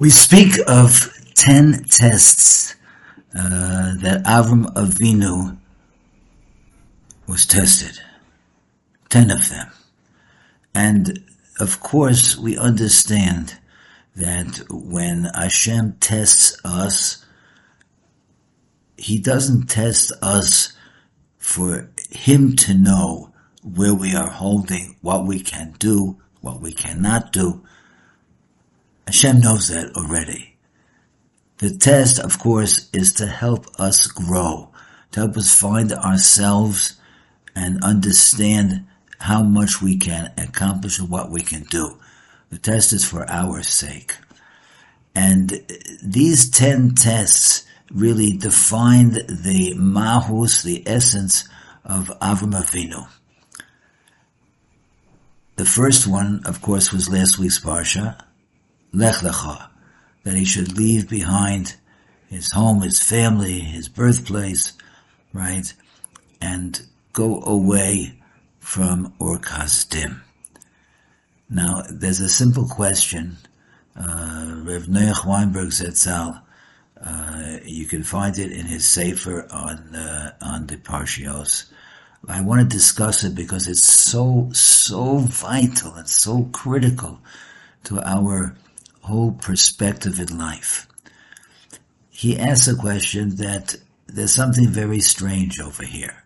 We speak of ten tests uh, that Avram Avinu was tested. Ten of them. And of course, we understand that when Hashem tests us, He doesn't test us for Him to know where we are holding, what we can do, what we cannot do. Hashem knows that already. The test, of course, is to help us grow, to help us find ourselves and understand how much we can accomplish and what we can do. The test is for our sake. And these 10 tests really defined the mahus, the essence of Avram Avinu. The first one, of course, was last week's Parsha, Lech Lecha, that he should leave behind his home, his family, his birthplace, right, and go away from Ur Kasdim. Now, there's a simple question. Uh, Rev Weinberg Zatzal, uh, you can find it in his Sefer on, uh, on the Parshios. I want to discuss it because it's so, so vital and so critical to our whole perspective in life. He asks a question that there's something very strange over here.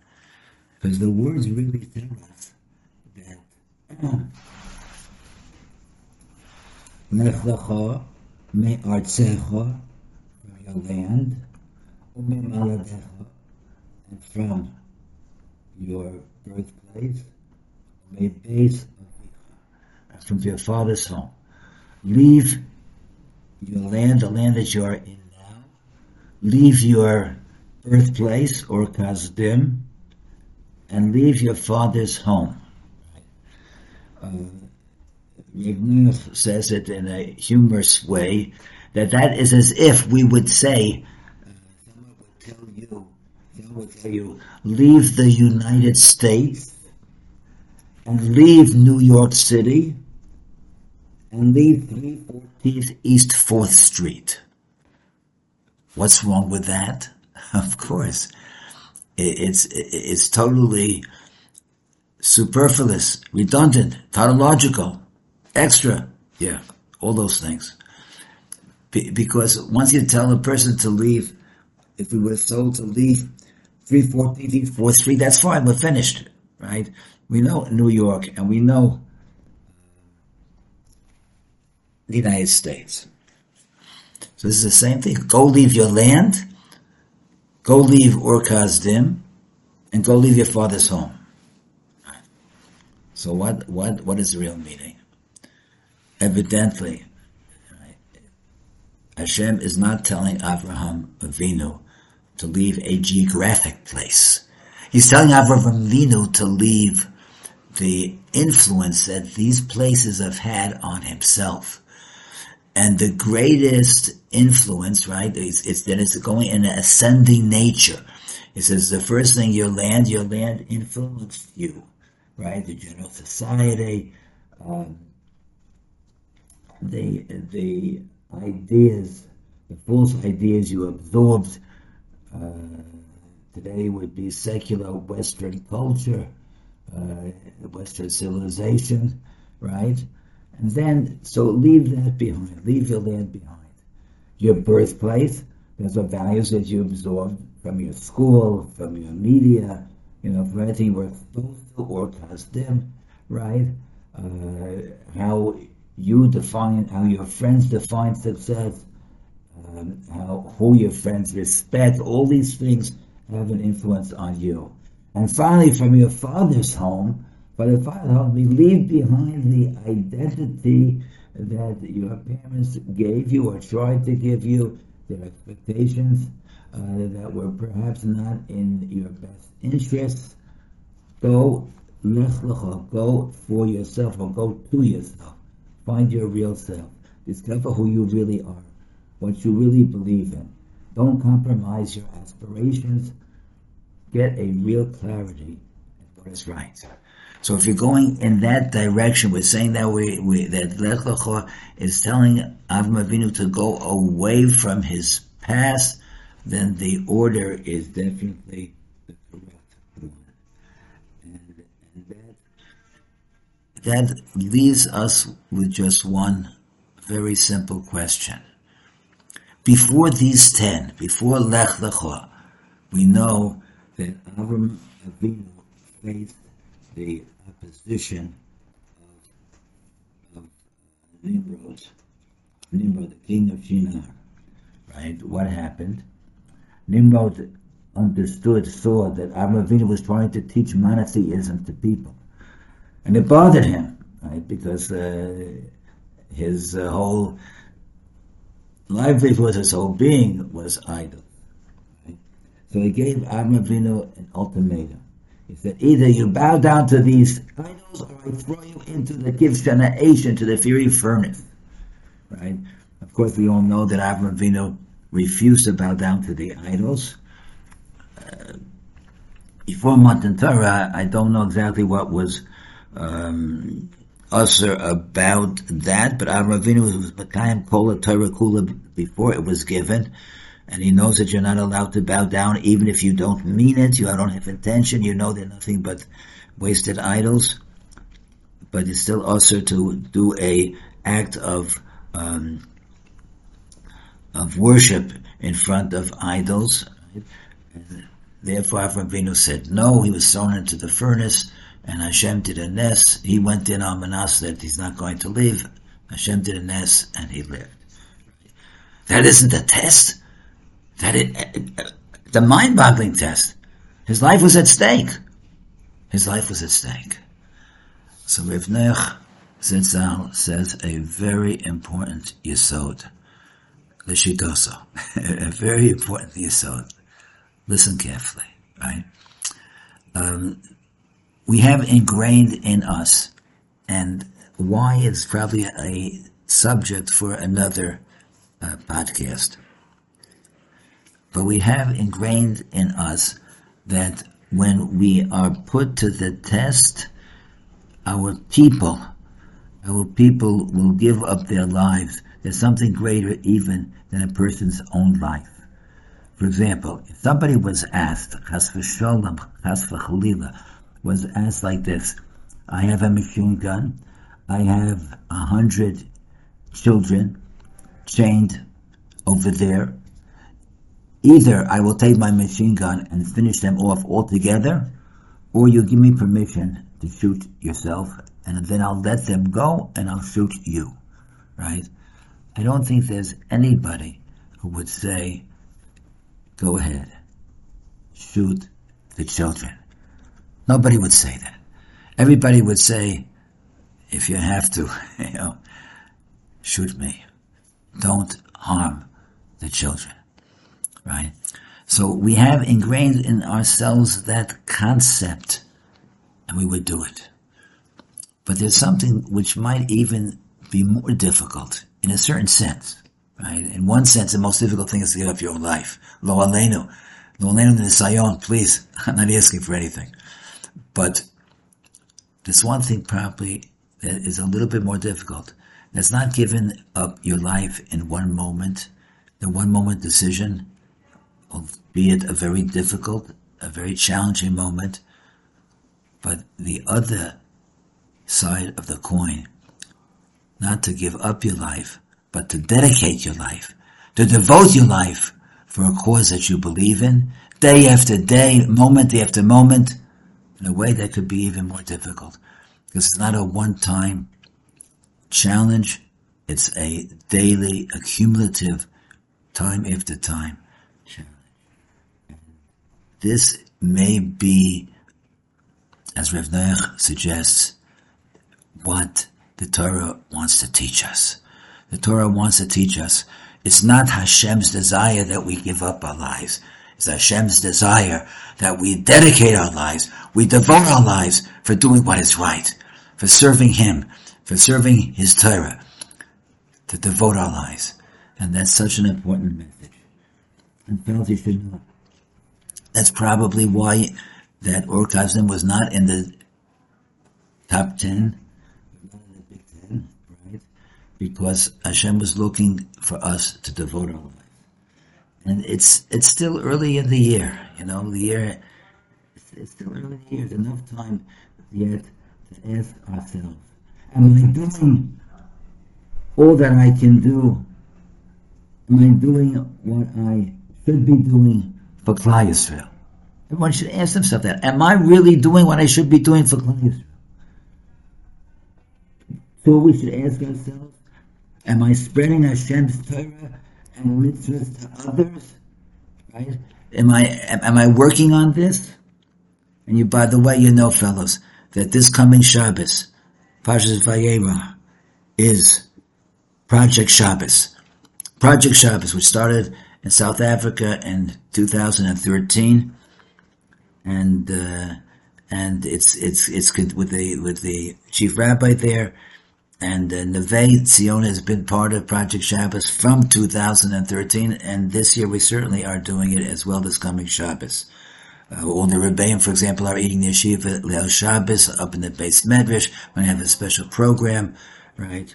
Because the words really tell us that from your land, and from your birthplace, from your father's home. Leave your land, the land that you are in now. Leave your birthplace Ur Kasdim, and leave your father's home. Uh, says it in a humorous way that that is as if we would say, uh, someone would tell you, someone would tell you, leave the United States and leave New York City leave 314th East 4th Street. What's wrong with that? Of course. It's, it's totally superfluous, redundant, tautological, extra. Yeah, all those things. Be- because once you tell a person to leave, if we were told to leave 314th, 4th Street, that's fine, we're finished, right? We know New York and we know the United States. So this is the same thing. Go leave your land, go leave Ur Kasdim, and go leave your father's home. So what, what, what is the real meaning? Evidently, Hashem is not telling Abraham Avinu to leave a geographic place. He's telling Abraham Avinu to leave the influence that these places have had on himself. And the greatest influence, right, is, it's that it's going in an ascending nature. It says the first thing your land, your land influenced you, right? The general society, um, the the ideas, the false ideas you absorbed uh, today would be secular Western culture, uh, Western civilization, right? And then, so leave that behind. Leave your land behind. Your birthplace, there's what values that you absorbed from your school, from your media, you know, from anything exposed to or them, right? Uh, how you define, how your friends define success, um, how who your friends respect, all these things have an influence on you. And finally, from your father's home, but if I me leave behind the identity that your parents gave you or tried to give you, their expectations uh, that were perhaps not in your best interests, go lech lecha, go for yourself or go to yourself. Find your real self. Discover who you really are, what you really believe in. Don't compromise your aspirations. Get a real clarity at what is right. So if you're going in that direction, we're saying that we, we that Lech Lecha is telling Avram Avinu to go away from his past, then the order is definitely the correct one. And, and that, that leaves us with just one very simple question. Before these ten, before Lech Lecha, we know that Avram Avinu faced the opposition of, of Nimrod, Nimrod, the king of Shinar. Right? What happened? Nimrod understood, saw that Avram was trying to teach monotheism to people, and it bothered him, right? Because uh, his uh, whole livelihood, his whole being was idol. So he gave Avram an ultimatum. He said, either you bow down to these idols or I throw you into the Kivshan HaEish, to the fiery furnace. Right? Of course, we all know that Avram Avinu refused to bow down to the idols. Uh, before Matan Torah, I don't know exactly what was um, about that, but Avram Avinu was Makayim Kol Torah Kula before it was given and he knows that you're not allowed to bow down even if you don't mean it, you don't have intention, you know they're nothing but wasted idols, but it's still also to do a act of um, of worship in front of idols. Therefore, Avram Avinu said no. He was thrown into the furnace, and Hashem did a nes. He went in on Manas that he's not going to live. Hashem did a nes, and he lived. That isn't a test. That it, the mind-boggling test. His life was at stake. His life was at stake. So Rav Noach Zatzal says a very important yisod, l'shitoso, a very important yisod. Listen carefully, right? Um, we have ingrained in us, and why is probably a subject for another uh, podcast. But we have ingrained in us that when we are put to the test, our people, our people will give up their lives. There's something greater even than a person's own life. For example, if somebody was asked, chas v'sholem, chas v'chalila, was asked like this, I have a machine gun, I have a hundred children chained over there, Either I will take my machine gun and finish them off altogether, or you give me permission to shoot yourself, and then I'll let them go and I'll shoot you. Right? I don't think there's anybody who would say, go ahead, shoot the children. Nobody would say that. Everybody would say, if you have to, you know, shoot me. Don't harm the children right? So we have ingrained in ourselves that concept, and we would do it. But there's something which might even be more difficult in a certain sense, right? In one sense, the most difficult thing is to give up your own life. Lo alenu. Lo alenu nisayon, please. I'm not asking for anything. But there's one thing probably that is a little bit more difficult. That's not giving up your life in one moment, the one moment decision, albeit a very difficult, a very challenging moment. But the other side of the coin, not to give up your life, but to dedicate your life, to devote your life for a cause that you believe in, day after day, moment after moment, in a way that could be even more difficult. Because it's not a one-time challenge, it's a daily, accumulative, time after time this may be, as Rev Noach suggests, what the Torah wants to teach us. The Torah wants to teach us it's not Hashem's desire that we give up our lives. It's Hashem's desire that we dedicate our lives, we devote our lives for doing what is right, for serving Him, for serving His Torah, to devote our lives. And that's such an important message. And should that's probably why that Ur was not in the top ten, not in the Big Ten, right? Because Hashem was looking for us to devote our life. And it's it's still early in the year, you know, the year, it's, it's still early in the year. There's enough time yet to ask ourselves, am I doing all that I can do? Am I doing what I should be doing for Klal Yisrael? Everyone should ask themselves that. Am I really doing what I should be doing for Klal Yisrael? So we should ask ourselves, am I spreading Hashem's Torah and mitzvahs to others? Right? Am I am, I working on this? And you, by the way, you know, fellows, that this coming Shabbos, Parshas Vayera, is Project Shabbos. Project Shabbos, which started in South Africa in 2013, and uh, and it's it's it's with the with the chief rabbi there, and uh, Neve Zion has been part of Project Shabbos from 2013, and this year we certainly are doing it as well this coming Shabbos. Uh, all the Rebbeim, for example, are eating the yeshiva Leil Shabbos up in the Beis Medrash. To have a special program, right?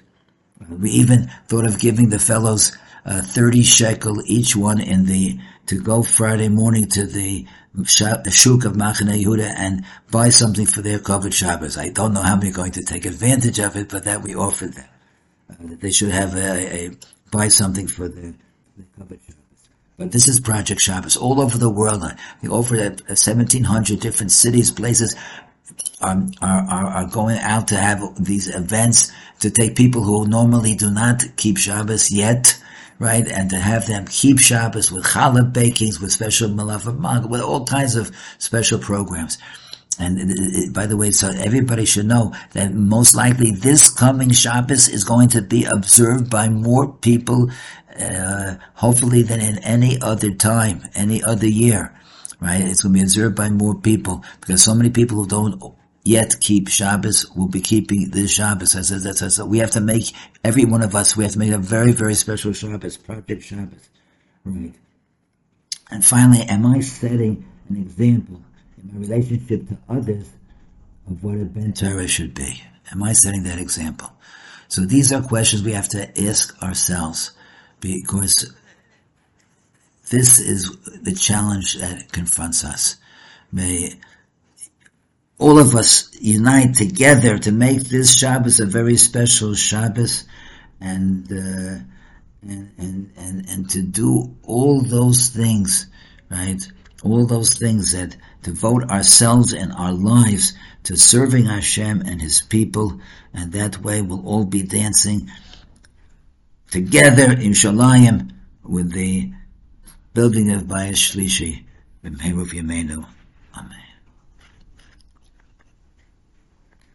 We even thought of giving the fellows uh, 30 shekel each one in the, to go Friday morning to the shuk of Machane Yehuda and buy something for their kavod Shabbos. I don't know how many are going to take advantage of it, but that we offered them. Uh, they should have a, a, buy something for the, the kavod Shabbos. But this is Project Shabbos all over the world. We offer at 1700 different cities, places um, are, are, are going out to have these events to take people who normally do not keep Shabbos yet, right? And to have them keep Shabbos with challah bakings, with special malafah with all kinds of special programs. And it, it, by the way, so everybody should know that most likely this coming Shabbos is going to be observed by more people, uh, hopefully than in any other time, any other year, right? It's going to be observed by more people because so many people who don't yet keep Shabbos will be keeping this Shabbos. I said, that's, that's, we have to make, every one of us, we have to make a very, very special Shabbos, Project Shabbos. Right. And finally, am I setting an example in my relationship to others of what a Ben Torah should be? Am I setting that example? So these are questions we have to ask ourselves because this is the challenge that confronts us. May all of us unite together to make this Shabbos a very special Shabbos and, uh, and, and, and, to do all those things, right? All those things that devote ourselves and our lives to serving Hashem and His people, and that way we'll all be dancing together in Shalayim with the building of Bayis Shlishi, B'Meir Yameinu. Amen.